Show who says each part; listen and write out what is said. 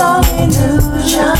Speaker 1: all illusion.